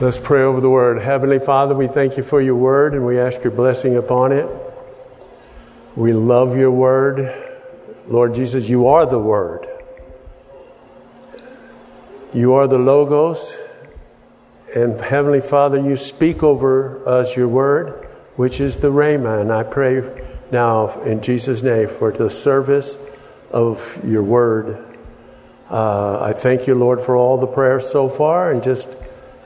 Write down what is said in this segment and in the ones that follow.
Let's pray over the word. Heavenly Father, we thank you for your word and we ask your blessing upon it. We love your word. Lord Jesus, you are the word. You are the Logos. And Heavenly Father, you speak over us your word, which is the Rhema. And I pray now in Jesus' name for the service of your word. Uh, I thank you, Lord, for all the prayers so far and just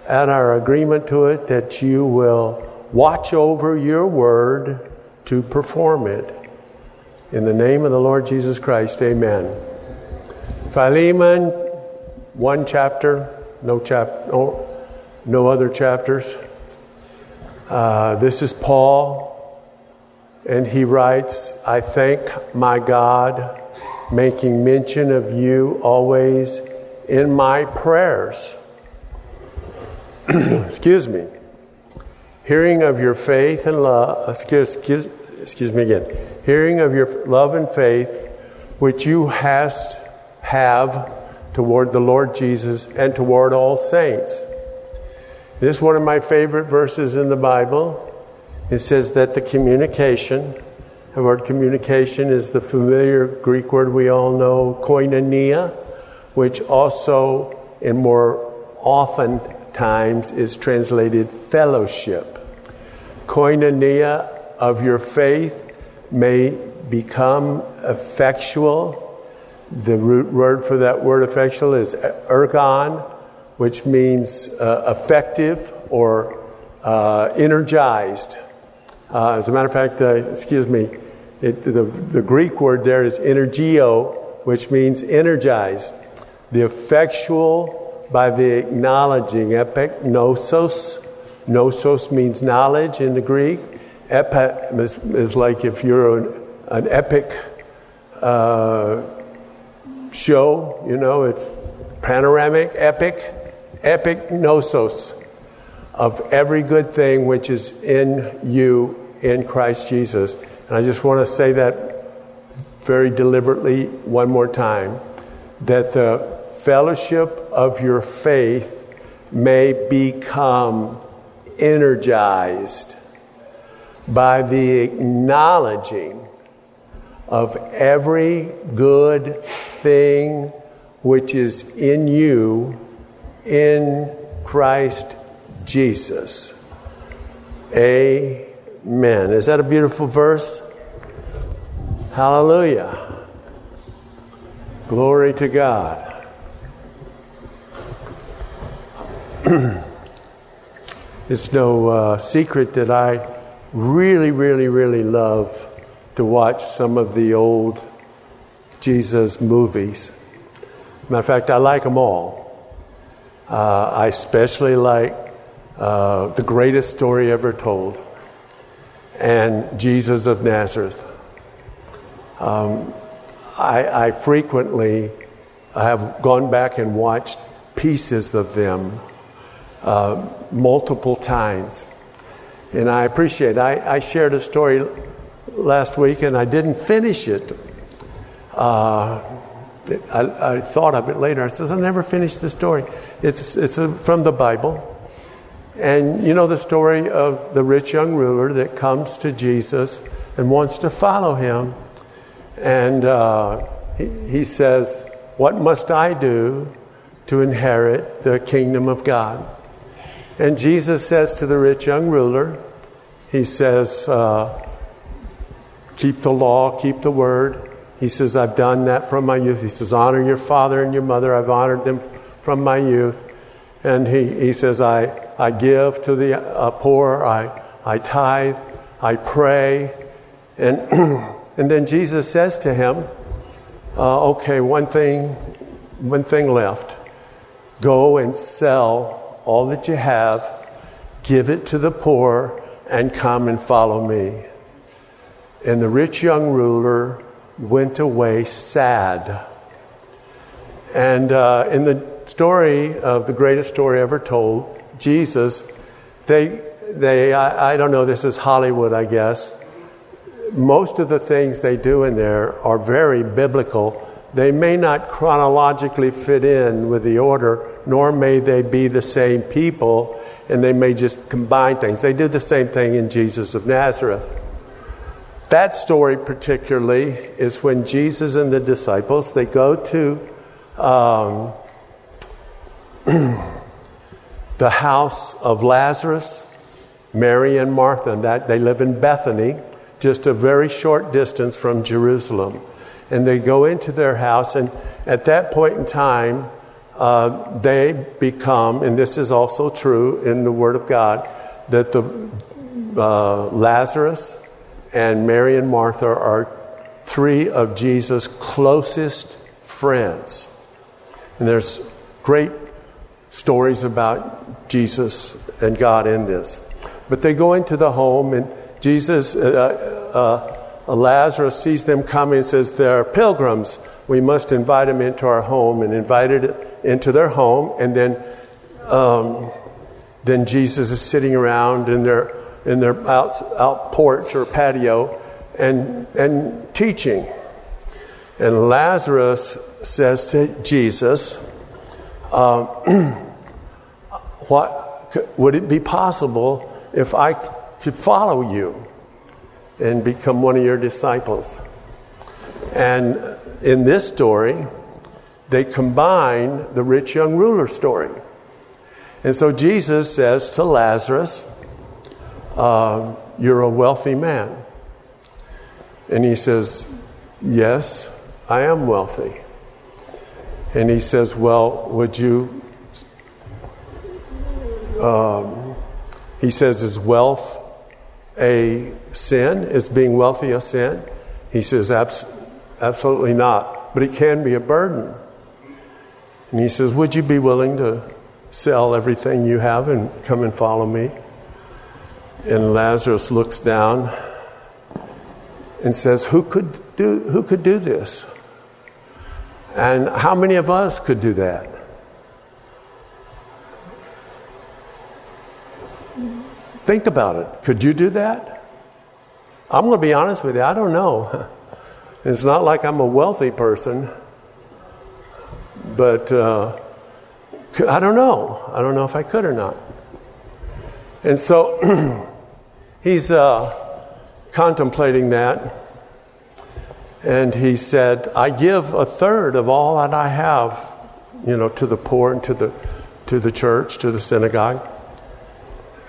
add our agreement to it that you will watch over your word to perform it. In the name of the Lord Jesus Christ, amen. Philemon, one chapter, no chap, no, no other chapters. Uh, this is Paul, and he writes, I thank my God, making mention of you always in my prayers excuse me, hearing of your faith and love, excuse, excuse, excuse me again, hearing of your love and faith, which you hast have toward the Lord Jesus and toward all saints. This is one of my favorite verses in the Bible. It says that the communication, the word communication is the familiar Greek word we all know, koinonia, which also, in more often times is translated fellowship. Koinonia of your faith may become effectual. The root word for that word effectual is ergon, which means uh, effective or uh, energized. Uh, as a matter of fact, uh, excuse me, it, the, the Greek word there is energio, which means energized. The effectual by the acknowledging epignosos. Gnosos means knowledge in the Greek. Epi is, is like if you're an, an epic uh, show, you know, it's panoramic, epic, epic gnosos of every good thing which is in you in Christ Jesus. And I just want to say that very deliberately one more time that the fellowship of your faith may become energized by the acknowledging of every good thing which is in you in Christ Jesus. Amen. Is that a beautiful verse? Hallelujah. Glory to God. it's no uh, secret that I really, really, really love to watch some of the old Jesus movies. Matter of fact, I like them all. Uh, I especially like uh, The Greatest Story Ever Told and Jesus of Nazareth. Um, I, I frequently have gone back and watched pieces of them uh, multiple times. And I appreciate it. I, I, shared a story last week and I didn't finish it. Uh, I, I, thought of it later. I says, I never finished the story. It's, it's a, from the Bible. And you know the story of the rich young ruler that comes to Jesus and wants to follow him. And uh, he, he says, What must I do to inherit the kingdom of God? And Jesus says to the rich young ruler, He says, uh, Keep the law, keep the word. He says, I've done that from my youth. He says, Honor your father and your mother. I've honored them from my youth. And he, he says, I, I give to the uh, poor, I, I tithe, I pray. And, and then Jesus says to him, uh, Okay, one thing, one thing left. Go and sell all that you have, give it to the poor, and come and follow me. And the rich young ruler went away sad. And uh, in the story of the greatest story ever told, Jesus, they, they I, I don't know, this is Hollywood, I guess. Most of the things they do in there are very biblical they may not chronologically fit in with the order, nor may they be the same people. and they may just combine things. They did the same thing in Jesus of Nazareth. That story, particularly, is when Jesus and the disciples they go to um, the house of Lazarus, Mary and Martha. And that they live in Bethany, just a very short distance from Jerusalem. And they go into their house, and at that point in time, uh, they become, and this is also true in the Word of God, that the uh, Lazarus and Mary and Martha are three of Jesus' closest friends. And there's great stories about Jesus and God in this. But they go into the home, and Jesus, uh, uh, Lazarus sees them coming and says, They're pilgrims. We must invite them into our home, and invited into their home. And then, um, then Jesus is sitting around in their, in their out, out porch or patio and, and teaching. And Lazarus says to Jesus, um, what, would it be possible if I could follow you and become one of your disciples? And in this story, they combine the rich young ruler story. And so Jesus says to Lazarus, uh, You're a wealthy man. And he says, Yes, I am wealthy. And he says, Well, would you? Um, he says, Is wealth a sin? Is being wealthy a sin? He says, Abs- Absolutely not. But it can be a burden. And he says, Would you be willing to sell everything you have and come and follow me? And Lazarus looks down and says, Who could do, who could do this? And how many of us could do that? Think about it. Could you do that? I'm going to be honest with you, I don't know. It's not like I'm a wealthy person, but uh, I don't know. I don't know if I could or not. And so he's uh, contemplating that. And he said, I give a third of all that I have, you know, to the poor and to the, to the church, to the synagogue.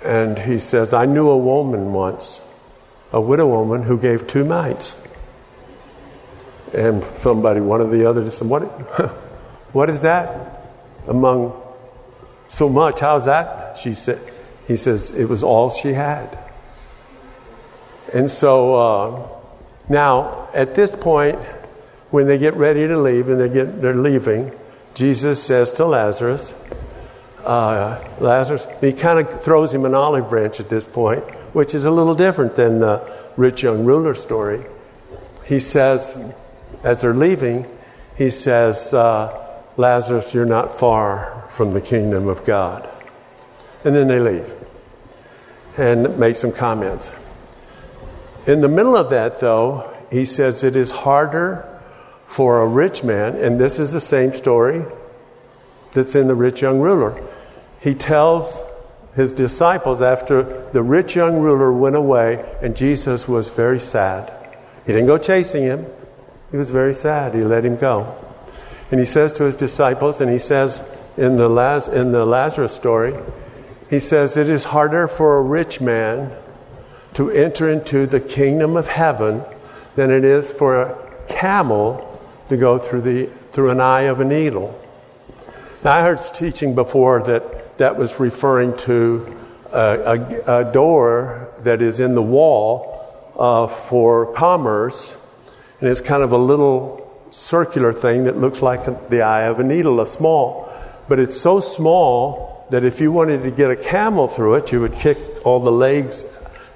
And he says, I knew a woman once, a widow woman, who gave two mites. And somebody, one of the others, said, What, what is that among so much? How's that? She said, He says, It was all she had. And so, uh, now, at this point, when they get ready to leave and they get, they're leaving, Jesus says to Lazarus, uh, Lazarus, he kind of throws him an olive branch at this point, which is a little different than the rich young ruler story. He says, as they're leaving, he says, uh, Lazarus, you're not far from the kingdom of God. And then they leave and make some comments. In the middle of that, though, he says it is harder for a rich man, and this is the same story that's in the rich young ruler. He tells his disciples after the rich young ruler went away, and Jesus was very sad. He didn't go chasing him, he was very sad. He let him go. And he says to his disciples, and he says in the, Laz- in the Lazarus story, he says, It is harder for a rich man to enter into the kingdom of heaven than it is for a camel to go through, the, through an eye of a needle. Now, I heard teaching before that that was referring to a, a, a door that is in the wall uh, for commerce, and it's kind of a little circular thing that looks like the eye of a needle, a small. But it's so small that if you wanted to get a camel through it, you would kick all the legs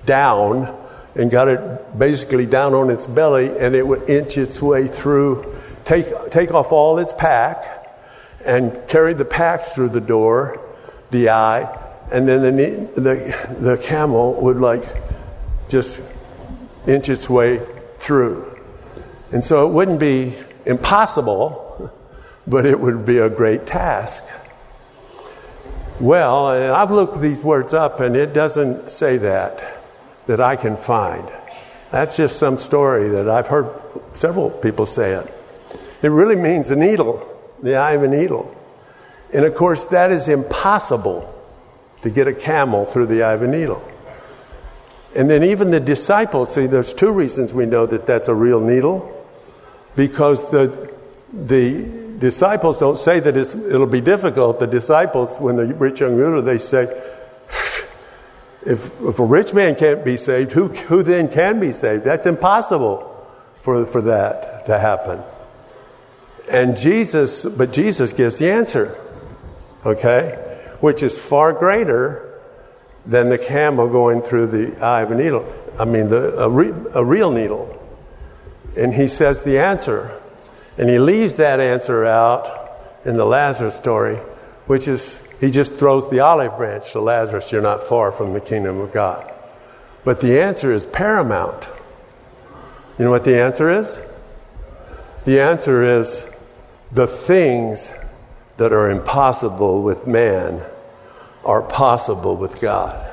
down and got it basically down on its belly, and it would inch its way through, take, take off all its pack, and carry the packs through the door, the eye, and then the, the, the camel would like just inch its way through. And so it wouldn't be impossible, but it would be a great task. Well, and I've looked these words up and it doesn't say that, that I can find. That's just some story that I've heard several people say it. It really means a needle, the eye of a needle. And of course, that is impossible to get a camel through the eye of a needle. And then even the disciples, see, there's two reasons we know that that's a real needle. Because the, the disciples don't say that it'll be difficult. The disciples, when the rich young ruler, they say, if, if a rich man can't be saved, who, who then can be saved? That's impossible for, for that to happen. And Jesus, but Jesus gives the answer, okay? Which is far greater than the camel going through the eye of a needle. I mean, the, a, re, a real needle. And he says the answer. And he leaves that answer out in the Lazarus story, which is he just throws the olive branch to Lazarus, you're not far from the kingdom of God. But the answer is paramount. You know what the answer is? The answer is the things that are impossible with man are possible with God.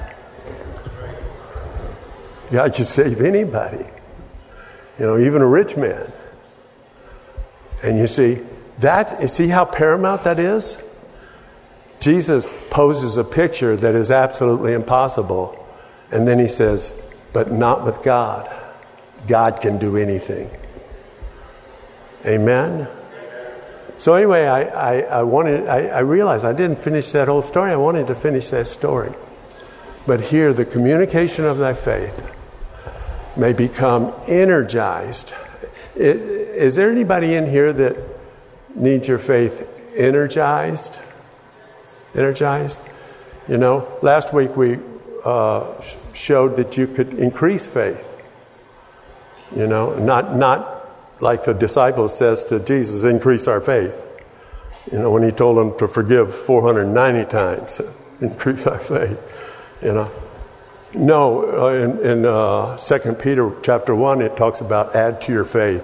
God can save anybody, you know, even a rich man. And you see, that, you see how paramount that is? Jesus poses a picture that is absolutely impossible. And then he says, but not with God. God can do anything. Amen? So anyway, I, I, I wanted, I, I realized I didn't finish that whole story. I wanted to finish that story. But here, the communication of thy faith may become energized. Is there anybody in here that needs your faith energized? Energized? You know, last week we uh, showed that you could increase faith. You know, not, not like the disciple says to Jesus, increase our faith. You know, when he told them to forgive 490 times, increase our faith. You know, no, uh, in, in uh, 2 Peter chapter 1, it talks about add to your faith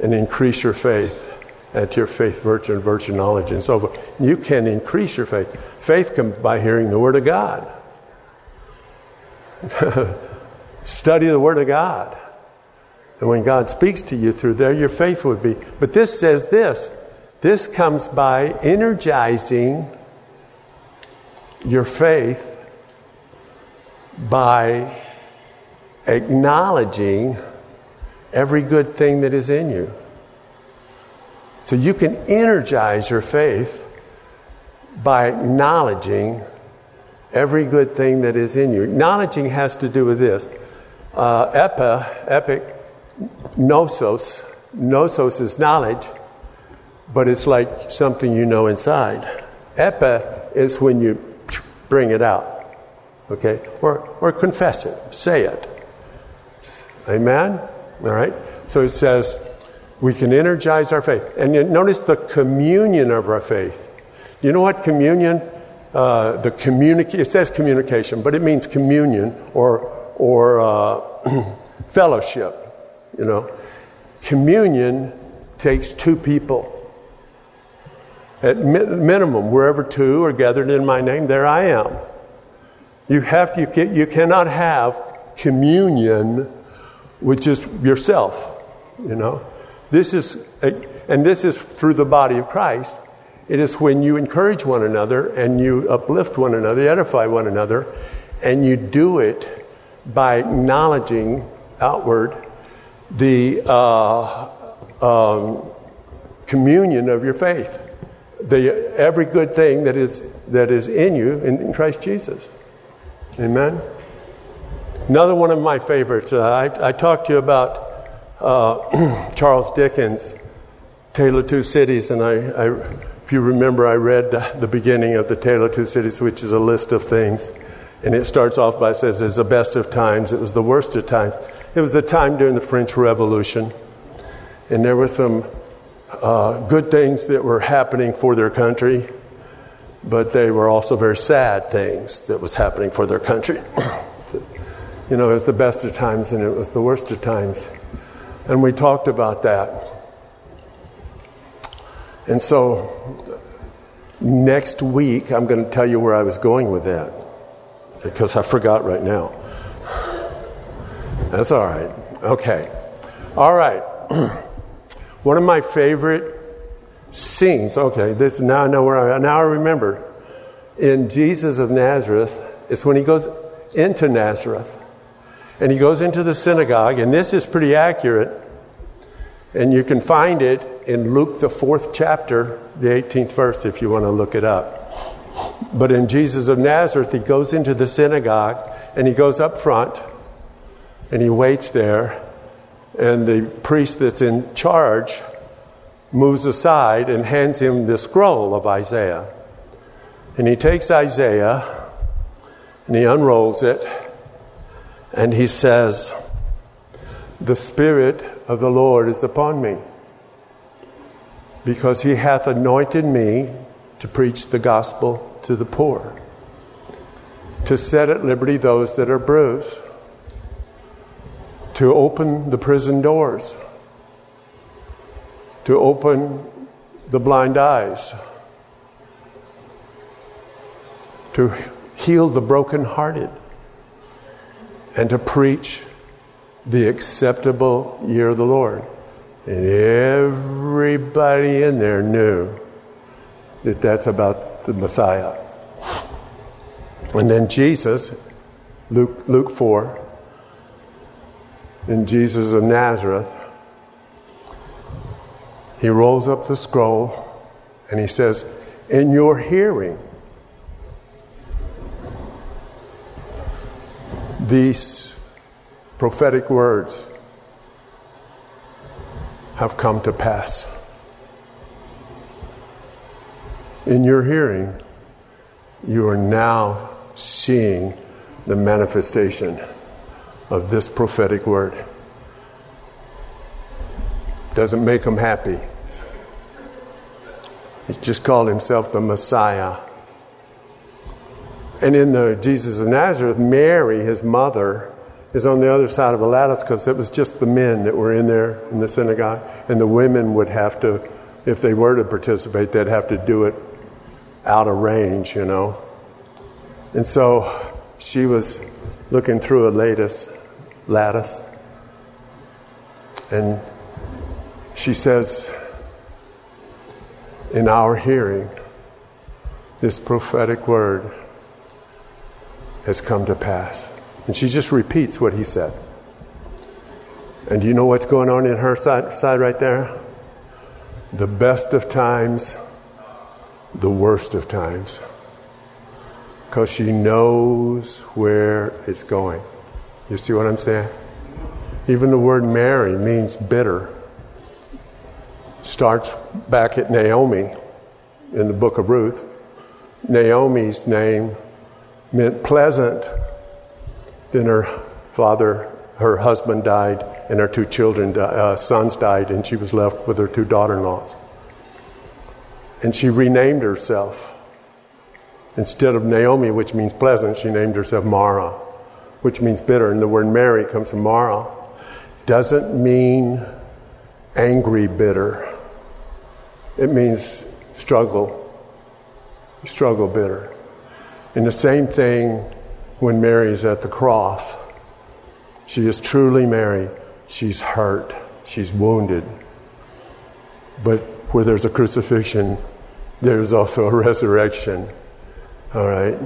and increase your faith. Add to your faith virtue and virtue knowledge and so forth. You can increase your faith. Faith comes by hearing the Word of God. Study the Word of God. And when God speaks to you through there, your faith would be. But this says this this comes by energizing your faith by acknowledging every good thing that is in you. So you can energize your faith by acknowledging every good thing that is in you. Acknowledging has to do with this. Uh, epi, epic, gnosos. Gnosos is knowledge, but it's like something you know inside. Epi is when you bring it out. Okay? Or, or confess it, say it. Amen? All right? So it says we can energize our faith. And notice the communion of our faith. You know what communion? Uh, the communica- it says communication, but it means communion or, or uh, fellowship. You know, communion takes two people. At mi- minimum, wherever two are gathered in my name, there I am. You have to, you, can, you cannot have communion with just yourself. You know, this is, a, and this is through the body of Christ. It is when you encourage one another and you uplift one another, edify one another, and you do it by acknowledging outward the uh, um, communion of your faith, the every good thing that is that is in you in, in Christ Jesus. Amen. Another one of my favorites. Uh, I, I, talked to you about uh, Charles Dickens' Tale of Two Cities, and I, I, if you remember, I read the beginning of the Tale of Two Cities, which is a list of things, and it starts off by says it's the best of times, it was the worst of times. It was the time during the French Revolution, and there were some uh, good things that were happening for their country but they were also very sad things that was happening for their country. you know, it was the best of times and it was the worst of times. And we talked about that. And so Next week, I'm going to tell you where I was going with that because I forgot right now. That's all right. Okay. All right. One of my favorite scenes. Okay, this now I know where I now I remember. In Jesus of Nazareth, it's when he goes into Nazareth. And he goes into the synagogue, and this is pretty accurate. And you can find it in Luke, the fourth chapter, the 18th verse, if you want to look it up. But in Jesus of Nazareth, he goes into the synagogue and he goes up front and he waits there. And the priest that's in charge moves aside and hands him the scroll of Isaiah. And he takes Isaiah and he unrolls it and he says, The Spirit of the Lord is upon me, because he hath anointed me to preach the gospel to the poor, to set at liberty those that are bruised, to open the prison doors, to open the blind eyes, to heal the brokenhearted and to preach the acceptable year of the Lord. And everybody in there knew that that's about the Messiah. And then Jesus, Luke, Luke 4, in Jesus of Nazareth, he rolls up the scroll and he says, In your hearing, these prophetic words have come to pass. In your hearing, you are now seeing the manifestation of this prophetic word. Doesn't make him happy. He's just called himself the Messiah. And in the Jesus of Nazareth, Mary, his mother, is on the other side of a lattice because it was just the men that were in there in the synagogue, and the women would have to, if they were to participate, they'd have to do it out of range, you know. And so she was looking through a lattice, lattice, and she says, in our hearing, this prophetic word has come to pass. And she just repeats what he said. And you know what's going on in her side, side right there? The best of times, the worst of times. Because she knows where it's going. You see what I'm saying? Even the word Mary means bitter. Starts back at Naomi in the book of Ruth. Naomi's name meant pleasant. Then her father, her husband died, and her two children, uh, sons died, and she was left with her two daughter in laws. And she renamed herself. Instead of Naomi, which means pleasant, she named herself Mara, which means bitter. And the word Mary comes from Mara. Doesn't mean angry bitter, it means struggle, struggle bitter. And the same thing when Mary is at the cross. She is truly Mary. She's hurt. She's wounded. But where there's a crucifixion, there's also a resurrection. All right?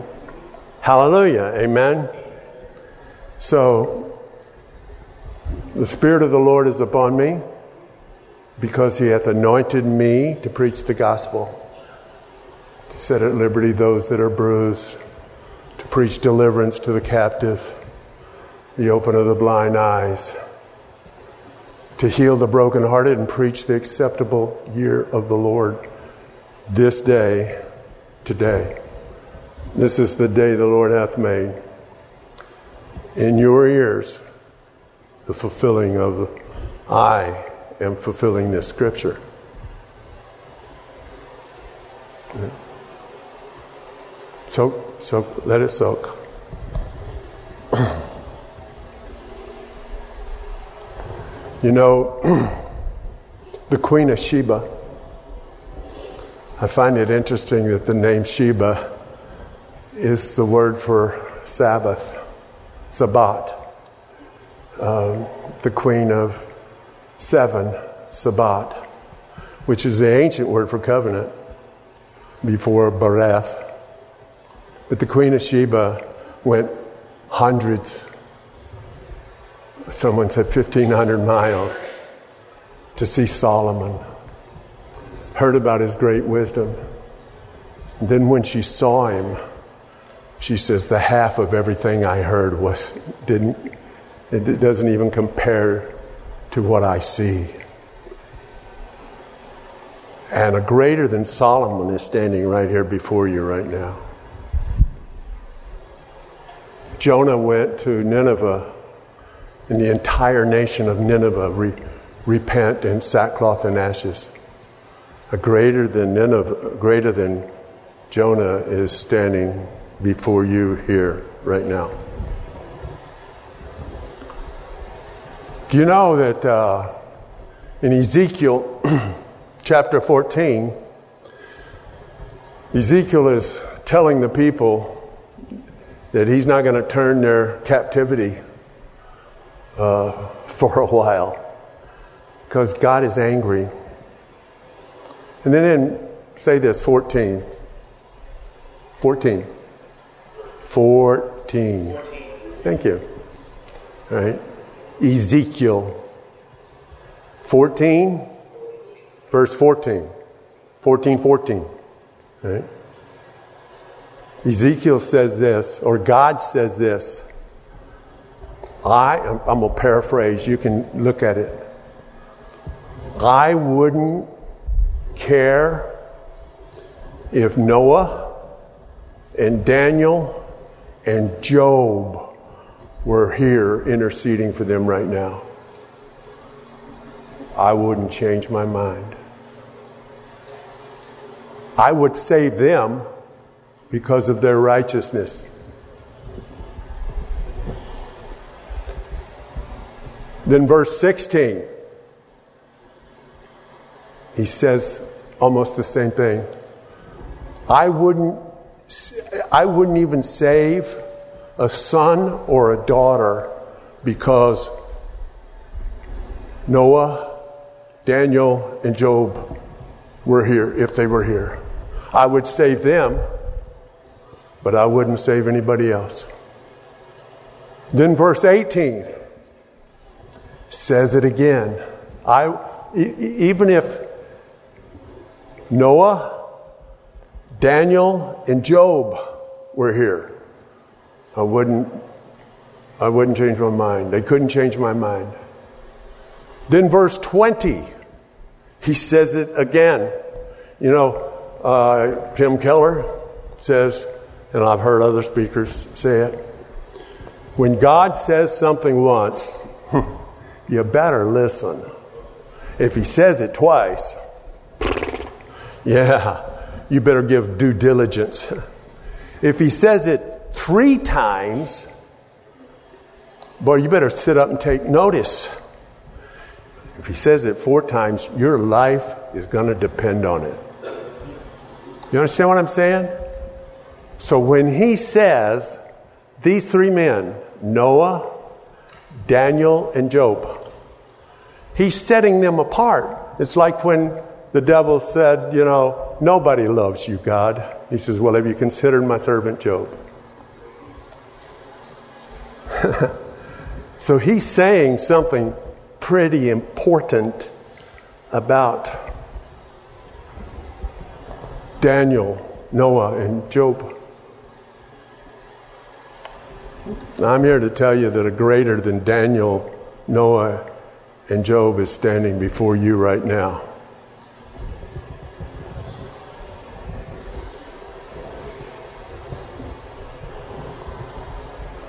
Hallelujah. Amen. So, the Spirit of the Lord is upon me because He hath anointed me to preach the gospel to set at liberty those that are bruised, to preach deliverance to the captive, the open of the blind eyes, to heal the brokenhearted and preach the acceptable year of the Lord this day, today. This is the day the Lord hath made. In your ears, the fulfilling of I am fulfilling this scripture. Soak, soak, let it soak. you know, the Queen of Sheba, I find it interesting that the name Sheba is the word for Sabbath, Sabbat, um, the queen of seven, Sabbat, which is the ancient word for covenant before Bereth. But the queen of Sheba went hundreds, someone said 1,500 miles to see Solomon, heard about his great wisdom. And then when she saw him, she says, the half of everything I heard was, didn't, it doesn't even compare to what I see. And a greater than Solomon is standing right here before you right now. Jonah went to Nineveh, and the entire nation of Nineveh re- repent in sackcloth and ashes. A greater than Nineveh, greater than Jonah is standing before you here right now. Do you know that uh, in Ezekiel chapter 14, Ezekiel is telling the people that he's not going to turn their captivity uh, for a while because God is angry. And then in, say this 14. 14. 14. Thank you. All right. Ezekiel 14, verse 14. 14, 14. Right? Ezekiel says this, or God says this. I, I'm, I'm going to paraphrase, you can look at it. I wouldn't care if Noah and Daniel and Job were here interceding for them right now. I wouldn't change my mind. I would save them because of their righteousness. Then, verse 16, he says almost the same thing. I wouldn't, I wouldn't even save a son or a daughter because Noah, Daniel, and Job were here if they were here. I would save them but I wouldn't save anybody else. Then verse 18 says it again. I, even if Noah, Daniel, and Job were here, I wouldn't, I wouldn't change my mind. They couldn't change my mind. Then verse 20, he says it again. You know, uh, Tim Keller says, and I've heard other speakers say it. When God says something once, you better listen. If He says it twice, yeah, you better give due diligence. If He says it three times, boy, you better sit up and take notice. If He says it four times, your life is going to depend on it. You understand what I'm saying? So when he says, these three men, Noah, Daniel, and Job, he's setting them apart. It's like when the devil said, You know, nobody loves you, God. He says, Well, have you considered my servant Job? so he's saying something pretty important about Daniel, Noah, and Job. I'm here to tell you that a greater than Daniel, Noah, and Job is standing before you right now.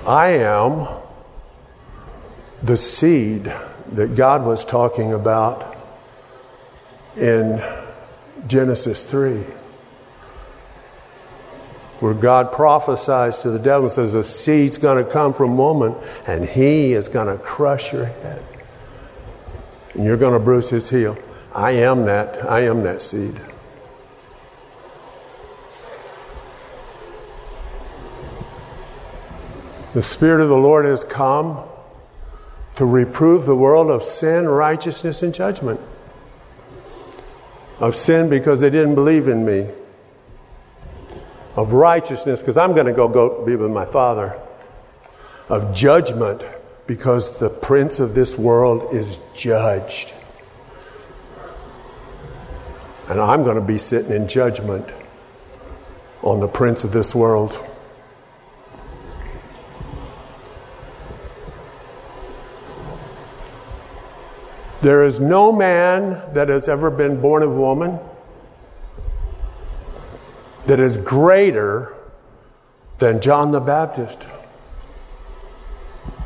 I am the seed that God was talking about in Genesis 3 where God prophesies to the devil and says, A seed's going to come from woman, and he is going to crush your head. And you're going to bruise his heel. I am that. I am that seed. The Spirit of the Lord has come to reprove the world of sin, righteousness, and judgment. Of sin because they didn't believe in me. Of righteousness because I'm going to go, go be with my Father. Of judgment because the prince of this world is judged. And I'm going to be sitting in judgment on the prince of this world. There is no man that has ever been born of woman that is greater than John the Baptist.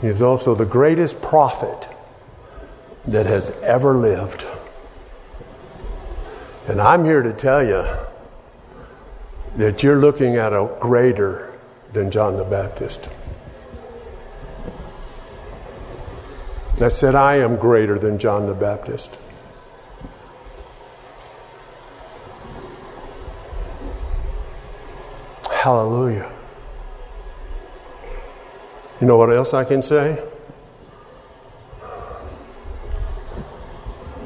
He is also the greatest prophet that has ever lived. And I'm here to tell you that you're looking at a greater than John the Baptist. I said, I am greater than John the Baptist. Hallelujah. You know what else I can say?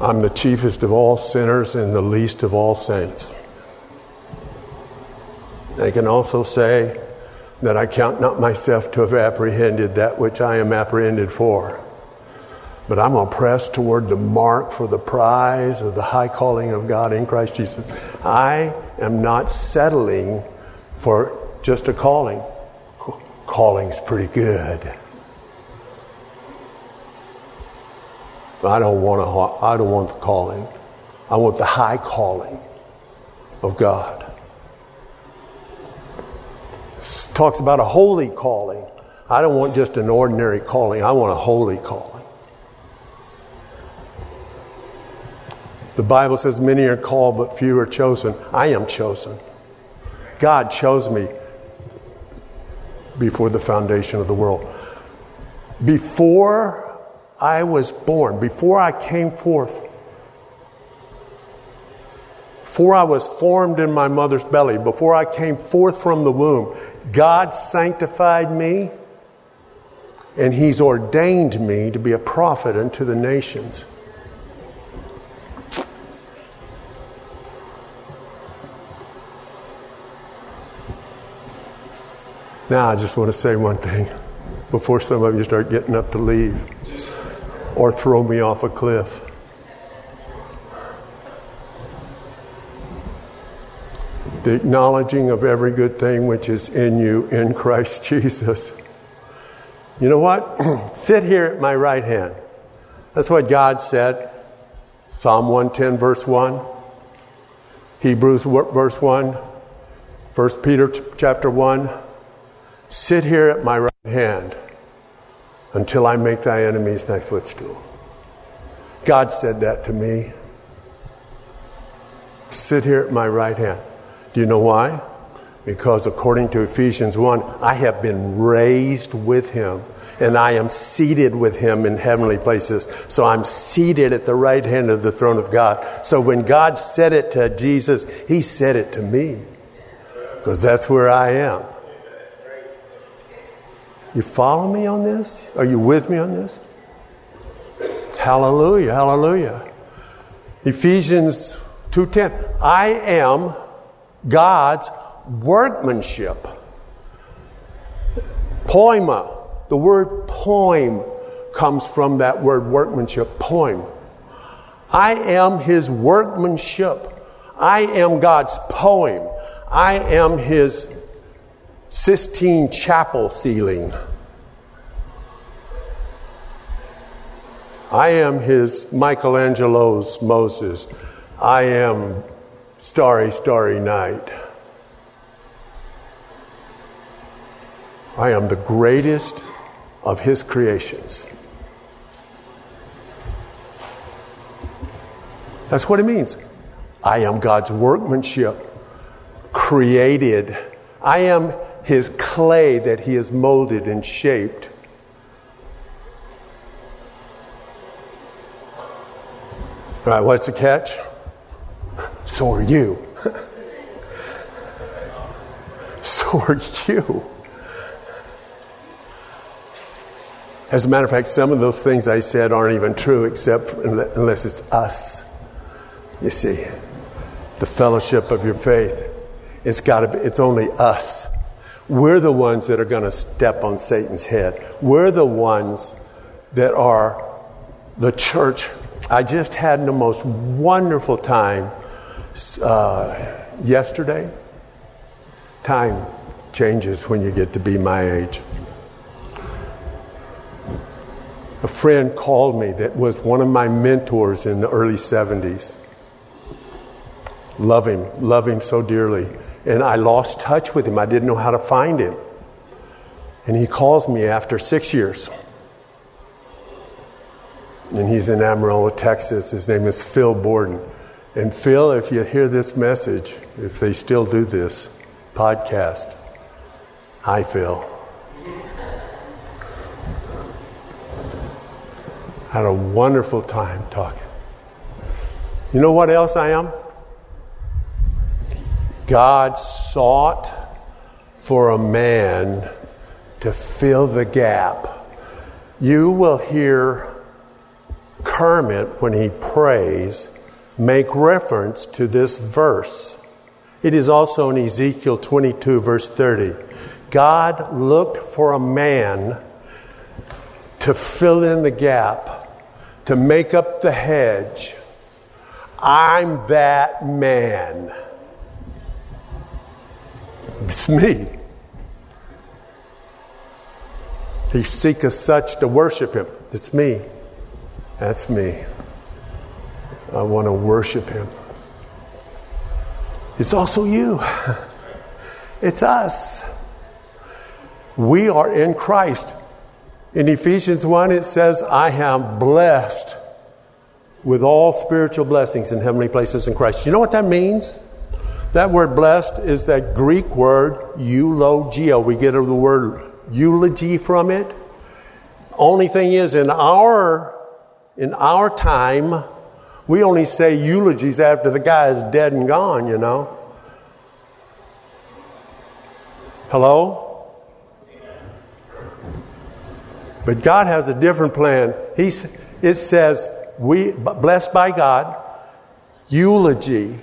I'm the chiefest of all sinners and the least of all saints. I can also say that I count not myself to have apprehended that which I am apprehended for. But I'm going to press toward the mark for the prize of the high calling of God in Christ Jesus. I am not settling for just a calling. Calling's pretty good. I don't want a, I don't want the calling. I want the high calling of God. Talks about a holy calling. I don't want just an ordinary calling. I want a holy calling. The Bible says many are called, but few are chosen. I am chosen. God chose me before the foundation of the world. Before I was born, before I came forth, before I was formed in my mother's belly, before I came forth from the womb, God sanctified me and He's ordained me to be a prophet unto the nations. Now, I just want to say one thing before some of you start getting up to leave or throw me off a cliff. The acknowledging of every good thing which is in you in Christ Jesus. You know what? Sit here at my right hand. That's what God said. Psalm 110, verse 1. Hebrews verse 1. 1 Peter chapter 1. Sit here at my right hand until I make thy enemies thy footstool. God said that to me. Sit here at my right hand. Do you know why? Because according to Ephesians 1, I have been raised with him and I am seated with him in heavenly places. So I'm seated at the right hand of the throne of God. So when God said it to Jesus, he said it to me because that's where I am. You follow me on this? Are you with me on this? Hallelujah, hallelujah. Ephesians 2:10. I am God's workmanship. Poema. The word poem comes from that word workmanship, poem. I am his workmanship. I am God's poem. I am his Sistine Chapel ceiling. I am his Michelangelo's Moses. I am Starry, Starry Night. I am the greatest of his creations. That's what it means. I am God's workmanship, created. I am his clay that he has molded and shaped. All right, what's the catch? So are you. so are you. As a matter of fact, some of those things I said aren't even true except unless it's us. You see, the fellowship of your faith. It's got to be, it's only us. We're the ones that are going to step on Satan's head. We're the ones that are the church. I just had the most wonderful time uh, yesterday. Time changes when you get to be my age. a friend called me that was one of my mentors in the early 70s. Love him, love him so dearly. And I lost touch with him. I didn't know how to find him. And he calls me after six years. And he's in Amarillo, Texas. His name is Phil Borden. And Phil, if you hear this message, if they still do this podcast, hi, Phil. Had a wonderful time talking. You know what else I am? God sought for a man to fill the gap. You will hear Kermit, when he prays, make reference to this verse. It is also in Ezekiel 22, verse 30. God looked for a man to fill in the gap to make up the hedge. I'm that man. It's me. He seeketh such to worship him. It's me. That's me. I want to worship him. It's also you. It's us. We are in Christ. In Ephesians 1, it says, I am blessed with all spiritual blessings in heavenly places in Christ. You know what that means? That word blessed is that Greek word eulogio. We get the word eulogy from it. Only thing is, in our, in our time, we only say eulogies after the guy is dead and gone, you know. Hello? But God has a different plan. He's, it says, we, blessed by God, eulogy.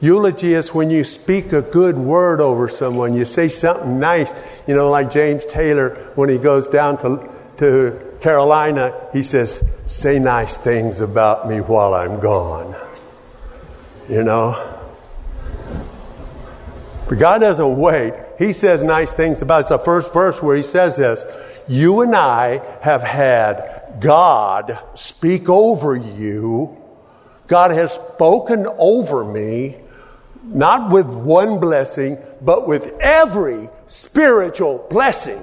Eulogy is when you speak a good word over someone. You say something nice. You know, like James Taylor, when he goes down to, to Carolina, he says, Say nice things about me while I'm gone. You know? But God doesn't wait. He says nice things about It's the first verse where he says this you and I have had God speak over you. God has spoken over me, not with one blessing, but with every spiritual blessing.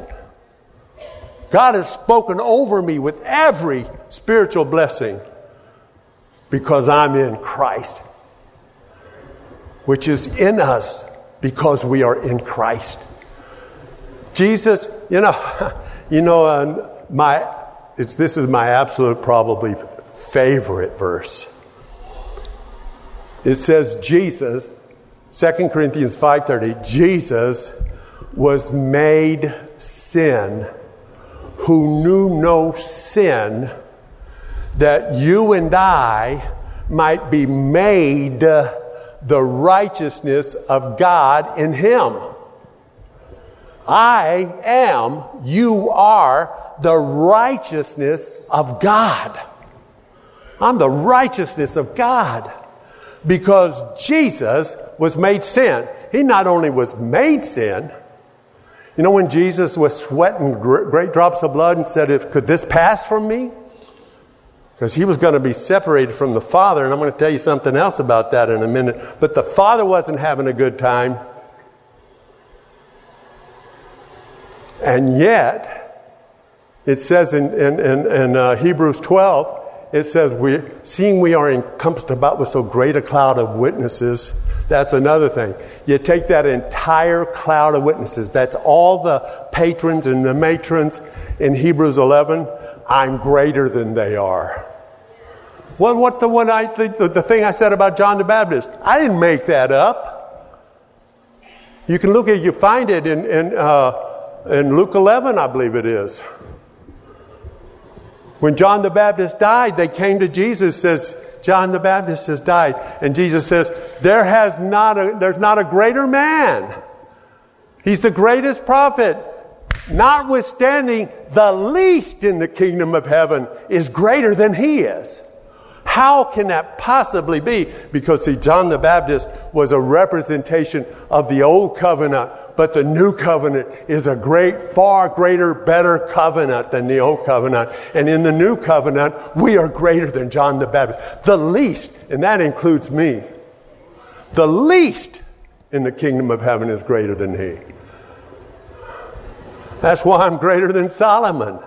God has spoken over me with every spiritual blessing because I'm in Christ, which is in us because we are in Christ. Jesus, you know, You know, uh, my, this is my absolute probably favorite verse. It says Jesus, 2 Corinthians 5:30, Jesus was made sin who knew no sin that you and I might be made the righteousness of God in him. I am, you are the righteousness of God. I'm the righteousness of God because Jesus was made sin. He not only was made sin, you know, when Jesus was sweating great drops of blood and said, if, Could this pass from me? Because he was going to be separated from the Father, and I'm going to tell you something else about that in a minute. But the Father wasn't having a good time. And yet, it says in, in, in, in uh, Hebrews 12, it says, we, seeing we are encompassed about with so great a cloud of witnesses, that's another thing. You take that entire cloud of witnesses, that's all the patrons and the matrons in Hebrews 11, I'm greater than they are. Well, what the one I the, the thing I said about John the Baptist, I didn't make that up. You can look at, you find it in, in uh, in Luke 11, I believe it is. When John the Baptist died, they came to Jesus, says, John the Baptist has died. And Jesus says, there has not a, there's not a greater man. He's the greatest prophet. Notwithstanding, the least in the kingdom of heaven is greater than he is. How can that possibly be? Because, see, John the Baptist was a representation of the old covenant, but the new covenant is a great, far greater, better covenant than the old covenant. And in the new covenant, we are greater than John the Baptist. The least, and that includes me, the least in the kingdom of heaven is greater than he. That's why I'm greater than Solomon.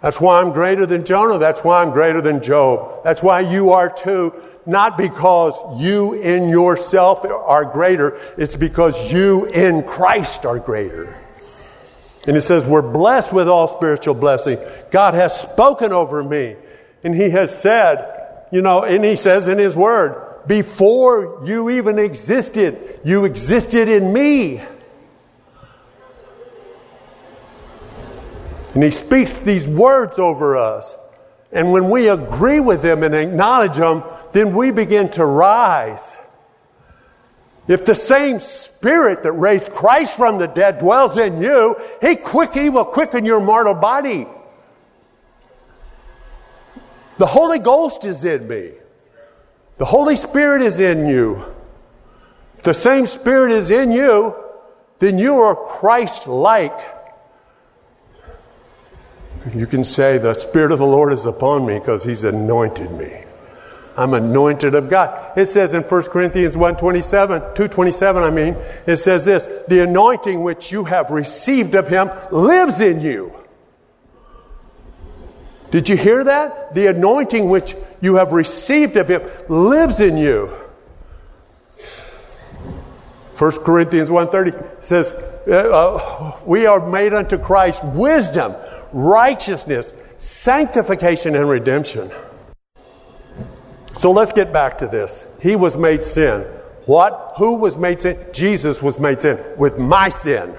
That's why I'm greater than Jonah. That's why I'm greater than Job. That's why you are too. Not because you in yourself are greater, it's because you in Christ are greater. And it says, We're blessed with all spiritual blessing. God has spoken over me. And He has said, you know, and He says in His Word, before you even existed, you existed in me. And he speaks these words over us. And when we agree with them and acknowledge them, then we begin to rise. If the same spirit that raised Christ from the dead dwells in you, he quick he will quicken your mortal body. The Holy Ghost is in me. The Holy Spirit is in you. If the same Spirit is in you, then you are Christ like. You can say, The Spirit of the Lord is upon me because He's anointed me. I'm anointed of God. It says in 1 Corinthians 127, 227, I mean, it says this, the anointing which you have received of him lives in you. Did you hear that? The anointing which you have received of him lives in you. 1 Corinthians 1.30 says, uh, uh, we are made unto Christ wisdom, righteousness, sanctification, and redemption. So let's get back to this. He was made sin. What? Who was made sin? Jesus was made sin with my sin.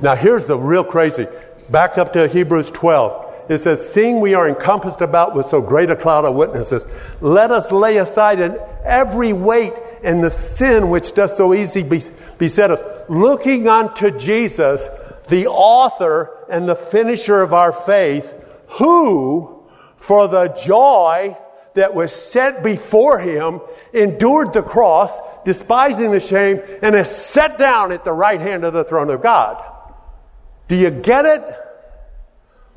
Now here's the real crazy. Back up to Hebrews 12. It says, Seeing we are encompassed about with so great a cloud of witnesses, let us lay aside in every weight and the sin which does so easily beset us, looking unto Jesus, the author and the finisher of our faith, who, for the joy that was set before him, endured the cross, despising the shame, and is set down at the right hand of the throne of God. Do you get it?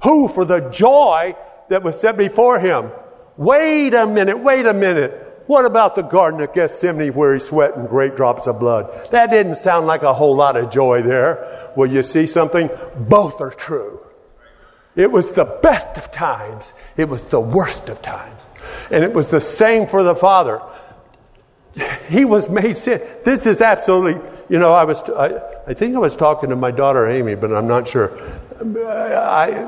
Who, for the joy that was set before him. Wait a minute, wait a minute. What about the Garden of Gethsemane where he sweat and great drops of blood? That didn't sound like a whole lot of joy there. Well, you see something? Both are true. It was the best of times, it was the worst of times. And it was the same for the Father. He was made sin. This is absolutely, you know, I was, I, I think I was talking to my daughter Amy, but I'm not sure. I,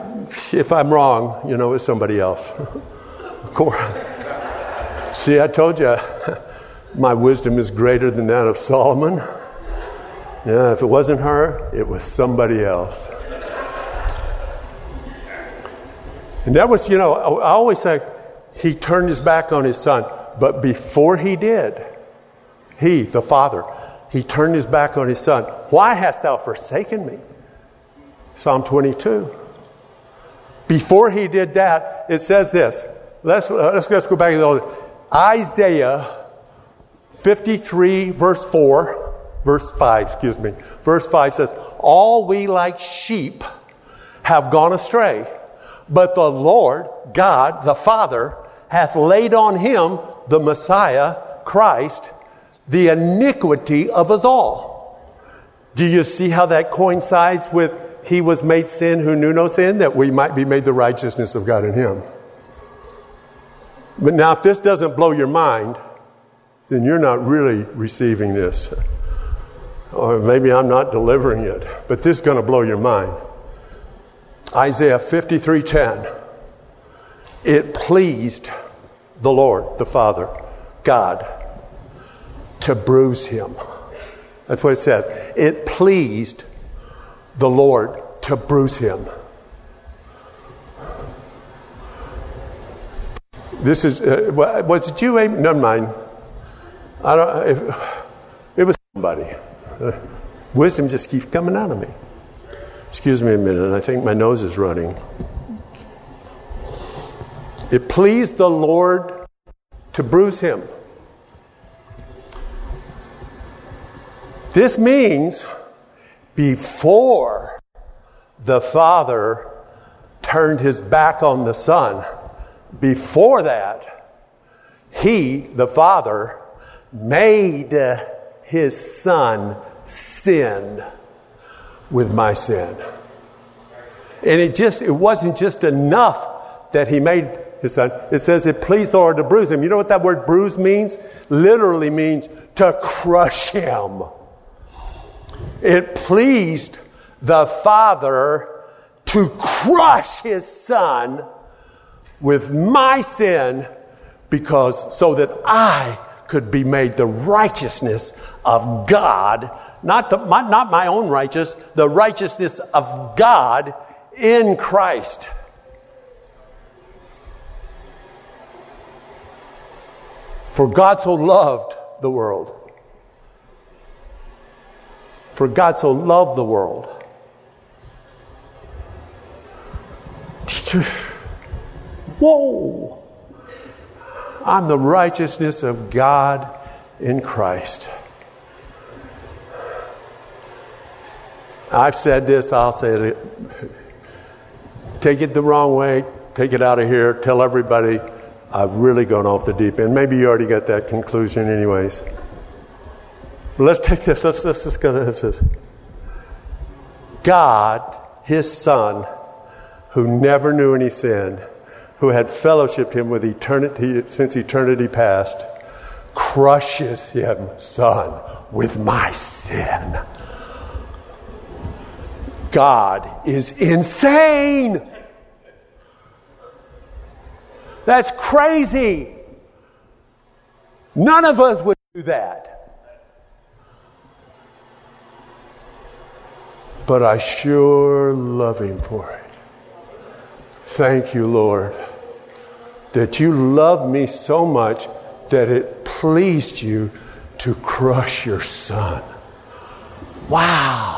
if I'm wrong, you know, it's somebody else. of course. See, I told you, my wisdom is greater than that of Solomon. Yeah, if it wasn't her, it was somebody else. And that was, you know, I always say he turned his back on his son. But before he did, he, the father, he turned his back on his son. Why hast thou forsaken me? Psalm 22. Before he did that, it says this. Let's, uh, let's, let's go back to the old. Isaiah 53, verse 4 verse 5, excuse me. Verse 5 says, All we like sheep have gone astray, but the Lord, God, the Father, hath laid on him, the Messiah, Christ, the iniquity of us all. Do you see how that coincides with he was made sin who knew no sin, that we might be made the righteousness of God in him? But now, if this doesn't blow your mind, then you're not really receiving this or maybe I'm not delivering it, but this is going to blow your mind. Isaiah 53:10. It pleased the Lord, the Father, God, to bruise him. That's what it says. It pleased the Lord to bruise him. This is, uh, was it you, Amy? Never mind. I don't, it, it was somebody. Uh, wisdom just keeps coming out of me. Excuse me a minute, I think my nose is running. It pleased the Lord to bruise him. This means before the Father turned his back on the Son, before that, he, the Father, made his Son sin with my sin. And it just, it wasn't just enough that he made his son. It says it pleased the Lord to bruise him. You know what that word bruise means? Literally means to crush him. It pleased the Father to crush his son with my sin because so that I could be made the righteousness of God, not, the, my, not my own righteousness, the righteousness of God in Christ. For God so loved the world. For God so loved the world. Whoa! I'm the righteousness of God in Christ. I've said this, I'll say it. Take it the wrong way, take it out of here, tell everybody I've really gone off the deep end. Maybe you already got that conclusion, anyways. But let's take this. Let's, let's just go to this. God, His Son, who never knew any sin, who had fellowshipped Him with eternity since eternity past, crushes Him, Son, with my sin. God is insane. That's crazy. None of us would do that. But I sure love him for it. Thank you, Lord, that you love me so much that it pleased you to crush your son. Wow.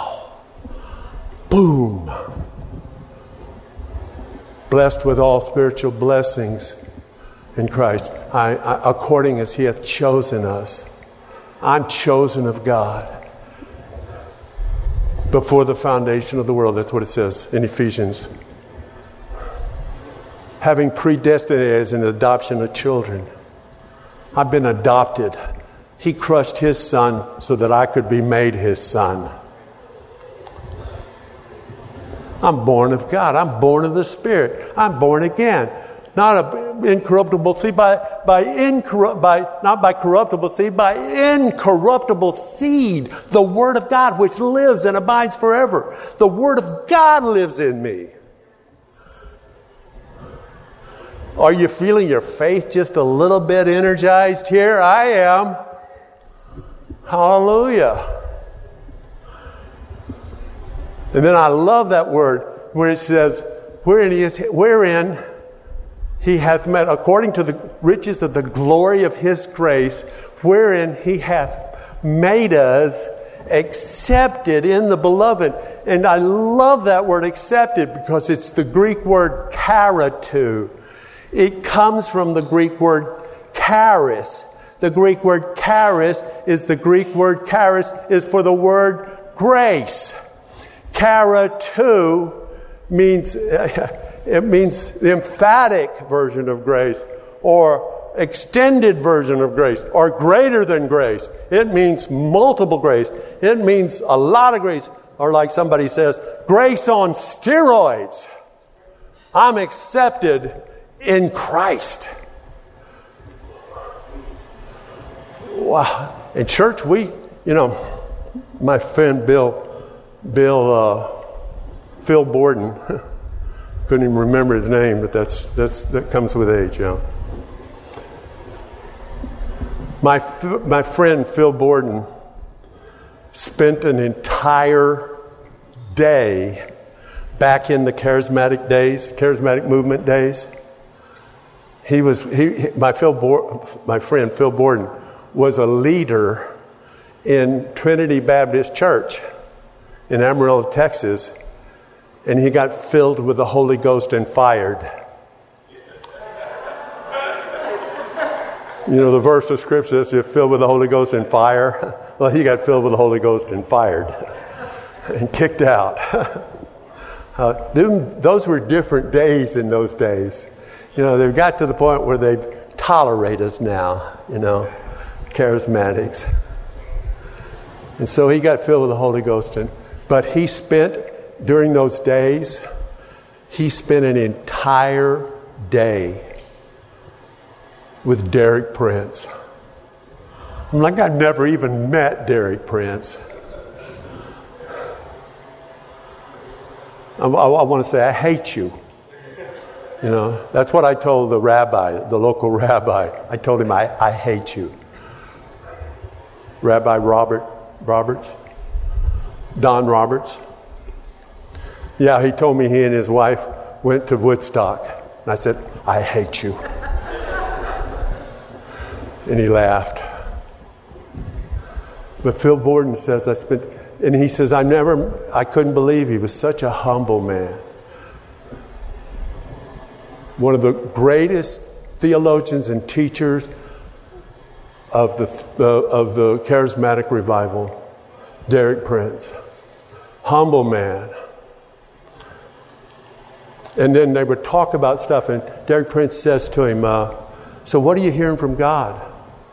Boom blessed with all spiritual blessings in Christ, I, I, according as He hath chosen us. I'm chosen of God before the foundation of the world. That's what it says in Ephesians. Having predestinated as an adoption of children. I've been adopted. He crushed his son so that I could be made his son. I'm born of God. I'm born of the Spirit. I'm born again. Not a incorruptible seed, by, by, incorrupt, by not by corruptible seed, by incorruptible seed. The Word of God which lives and abides forever. The Word of God lives in me. Are you feeling your faith just a little bit energized here? I am. Hallelujah. And then I love that word where it says, wherein he, is, wherein he hath met, according to the riches of the glory of his grace, wherein he hath made us accepted in the beloved. And I love that word accepted because it's the Greek word charitou. It comes from the Greek word charis. The Greek word charis is the Greek word charis is for the word grace. Charitou means it means the emphatic version of grace or extended version of grace or greater than grace. It means multiple grace. It means a lot of grace or like somebody says, grace on steroids. I'm accepted in Christ. Wow. In church, we, you know, my friend Bill Bill uh, Phil Borden. Couldn't even remember his name, but that's, that's, that comes with age, yeah. My, my friend Phil Borden spent an entire day back in the charismatic days, charismatic movement days. he was he, my Phil Bo- my friend Phil Borden was a leader in Trinity Baptist Church in Amarillo, Texas, and he got filled with the Holy Ghost and fired. You know, the verse of Scripture says, if filled with the Holy Ghost and fire, well, he got filled with the Holy Ghost and fired and kicked out. uh, them, those were different days in those days. You know, they've got to the point where they tolerate us now, you know, charismatics. And so he got filled with the Holy Ghost. And, but he spent, during those days, he spent an entire day with Derek Prince. I'm like, I've never even met Derek Prince. I, I, I want to say, I hate you. You know, that's what I told the rabbi, the local rabbi. I told him, I, I hate you. Rabbi Robert Roberts, Don Roberts. Yeah, he told me he and his wife went to Woodstock. And I said, I hate you. and he laughed. But Phil Borden says, I spent, and he says, I never, I couldn't believe he was such a humble man one of the greatest theologians and teachers of the, of the charismatic revival, Derek Prince. Humble man. And then they would talk about stuff, and Derek Prince says to him, uh, So, what are you hearing from God?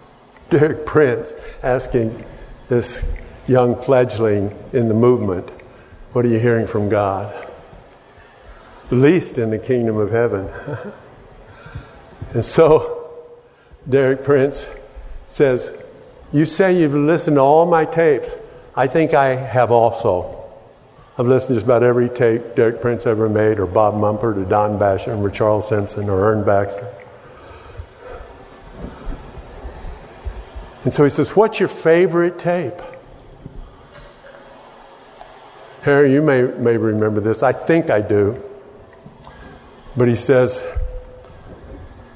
Derek Prince asking this young fledgling in the movement, What are you hearing from God? The least in the kingdom of heaven. and so, Derek Prince says, You say you've listened to all my tapes. I think I have also. I've listened to just about every tape Derek Prince ever made, or Bob Mumford, or Don Basham, or Charles Simpson, or Ern Baxter. And so he says, What's your favorite tape? Harry, you may, may remember this. I think I do. But he says,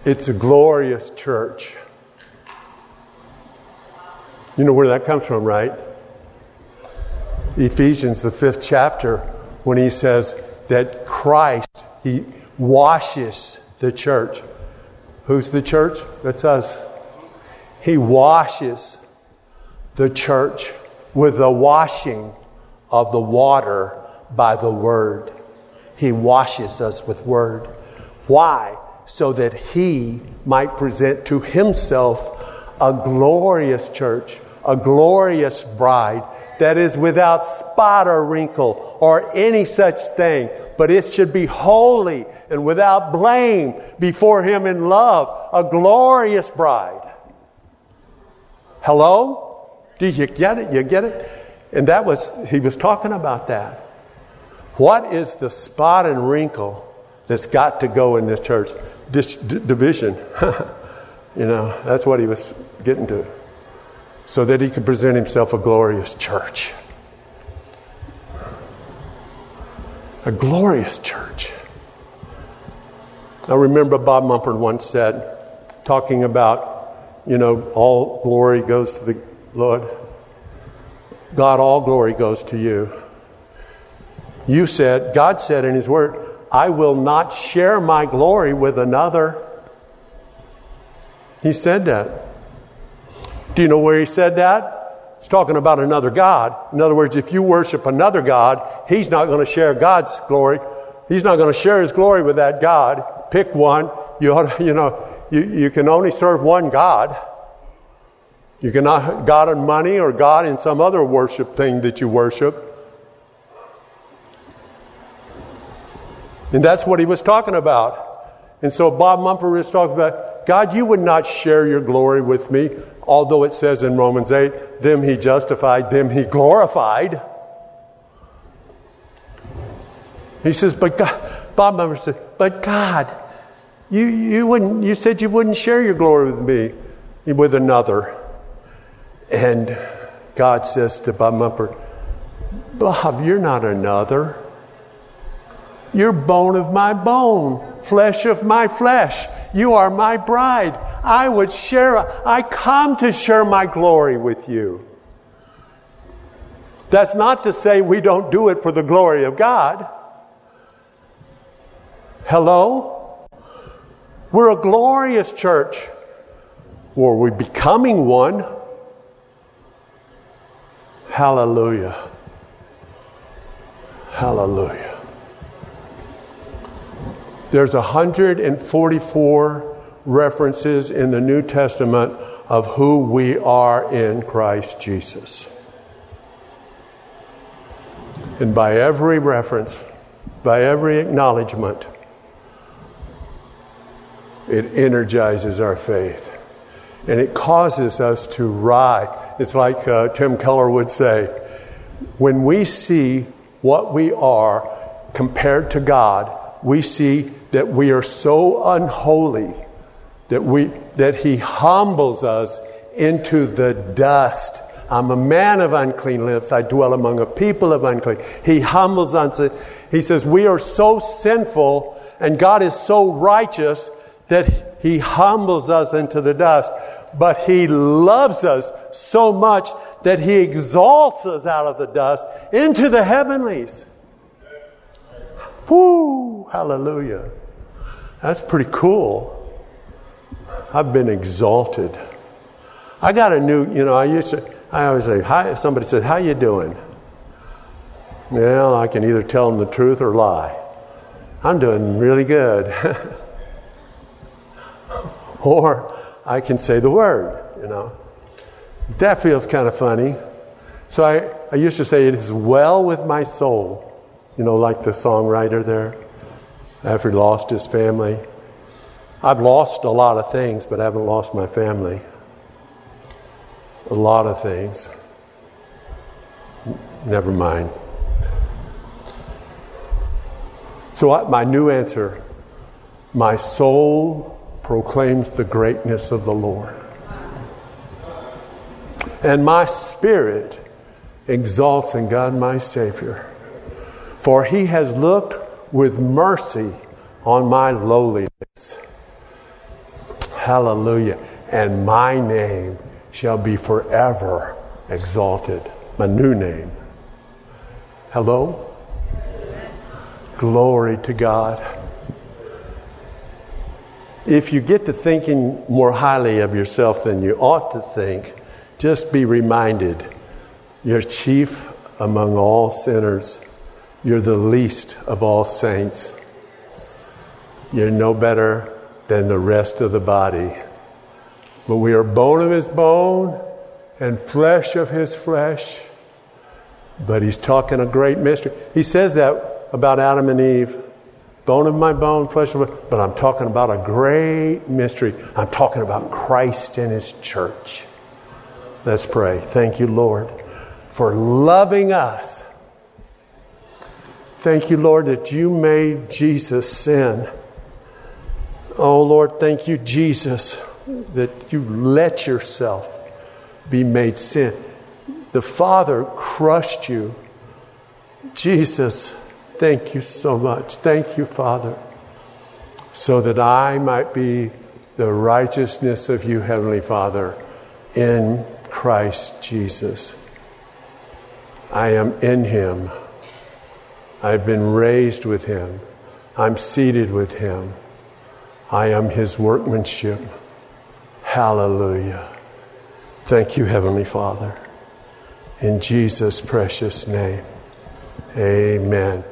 it's a glorious church. You know where that comes from, right? Ephesians, the fifth chapter, when he says that Christ, he washes the church. Who's the church? That's us. He washes the church with the washing of the water by the word. He washes us with word. Why? So that he might present to himself a glorious church, a glorious bride that is without spot or wrinkle or any such thing, but it should be holy and without blame before him in love, a glorious bride. Hello? Do you get it? You get it? And that was, he was talking about that. What is the spot and wrinkle that's got to go in this church? D- division. you know, that's what he was getting to. So that he could present himself a glorious church. A glorious church. I remember Bob Mumford once said, talking about, you know, all glory goes to the Lord. God, all glory goes to you. You said, God said in His Word, I will not share my glory with another. He said that. Do you know where He said that? He's talking about another God. In other words, if you worship another God, He's not going to share God's glory. He's not going to share His glory with that God. Pick one. You, ought you know, you, you can only serve one God. You cannot God in money or God in some other worship thing that you worship. And that's what he was talking about. And so Bob Mumford was talking about, God, you would not share your glory with me, although it says in Romans 8, them he justified, them he glorified. He says, but God, Bob Mumford said, but God, you, you, wouldn't, you said you wouldn't share your glory with me, with another. And God says to Bob Mumford, Bob, you're not another. You're bone of my bone, flesh of my flesh. You are my bride. I would share, I come to share my glory with you. That's not to say we don't do it for the glory of God. Hello? We're a glorious church. Or we're becoming one. Hallelujah. Hallelujah. There's 144 references in the New Testament of who we are in Christ Jesus. And by every reference, by every acknowledgement, it energizes our faith. And it causes us to rise. It's like uh, Tim Keller would say when we see what we are compared to God, we see that we are so unholy that, we, that He humbles us into the dust. I'm a man of unclean lips. I dwell among a people of unclean. He humbles us. He says, We are so sinful and God is so righteous that He humbles us into the dust. But He loves us so much that He exalts us out of the dust into the heavenlies. Whoo! Hallelujah. That's pretty cool. I've been exalted. I got a new, you know, I used to, I always say, hi, somebody says, how you doing? Well, I can either tell them the truth or lie. I'm doing really good. or I can say the word, you know. That feels kind of funny. So I, I used to say, it is well with my soul. You know, like the songwriter there, after he lost his family. I've lost a lot of things, but I haven't lost my family. A lot of things. Never mind. So, my new answer my soul proclaims the greatness of the Lord, and my spirit exalts in God my Savior. For he has looked with mercy on my lowliness. Hallelujah. And my name shall be forever exalted. My new name. Hello? Glory to God. If you get to thinking more highly of yourself than you ought to think, just be reminded you're chief among all sinners. You're the least of all saints. You're no better than the rest of the body. But we are bone of his bone and flesh of his flesh. But he's talking a great mystery. He says that about Adam and Eve bone of my bone, flesh of my But I'm talking about a great mystery. I'm talking about Christ and his church. Let's pray. Thank you, Lord, for loving us Thank you, Lord, that you made Jesus sin. Oh, Lord, thank you, Jesus, that you let yourself be made sin. The Father crushed you. Jesus, thank you so much. Thank you, Father, so that I might be the righteousness of you, Heavenly Father, in Christ Jesus. I am in Him. I've been raised with him. I'm seated with him. I am his workmanship. Hallelujah. Thank you, Heavenly Father. In Jesus' precious name, amen.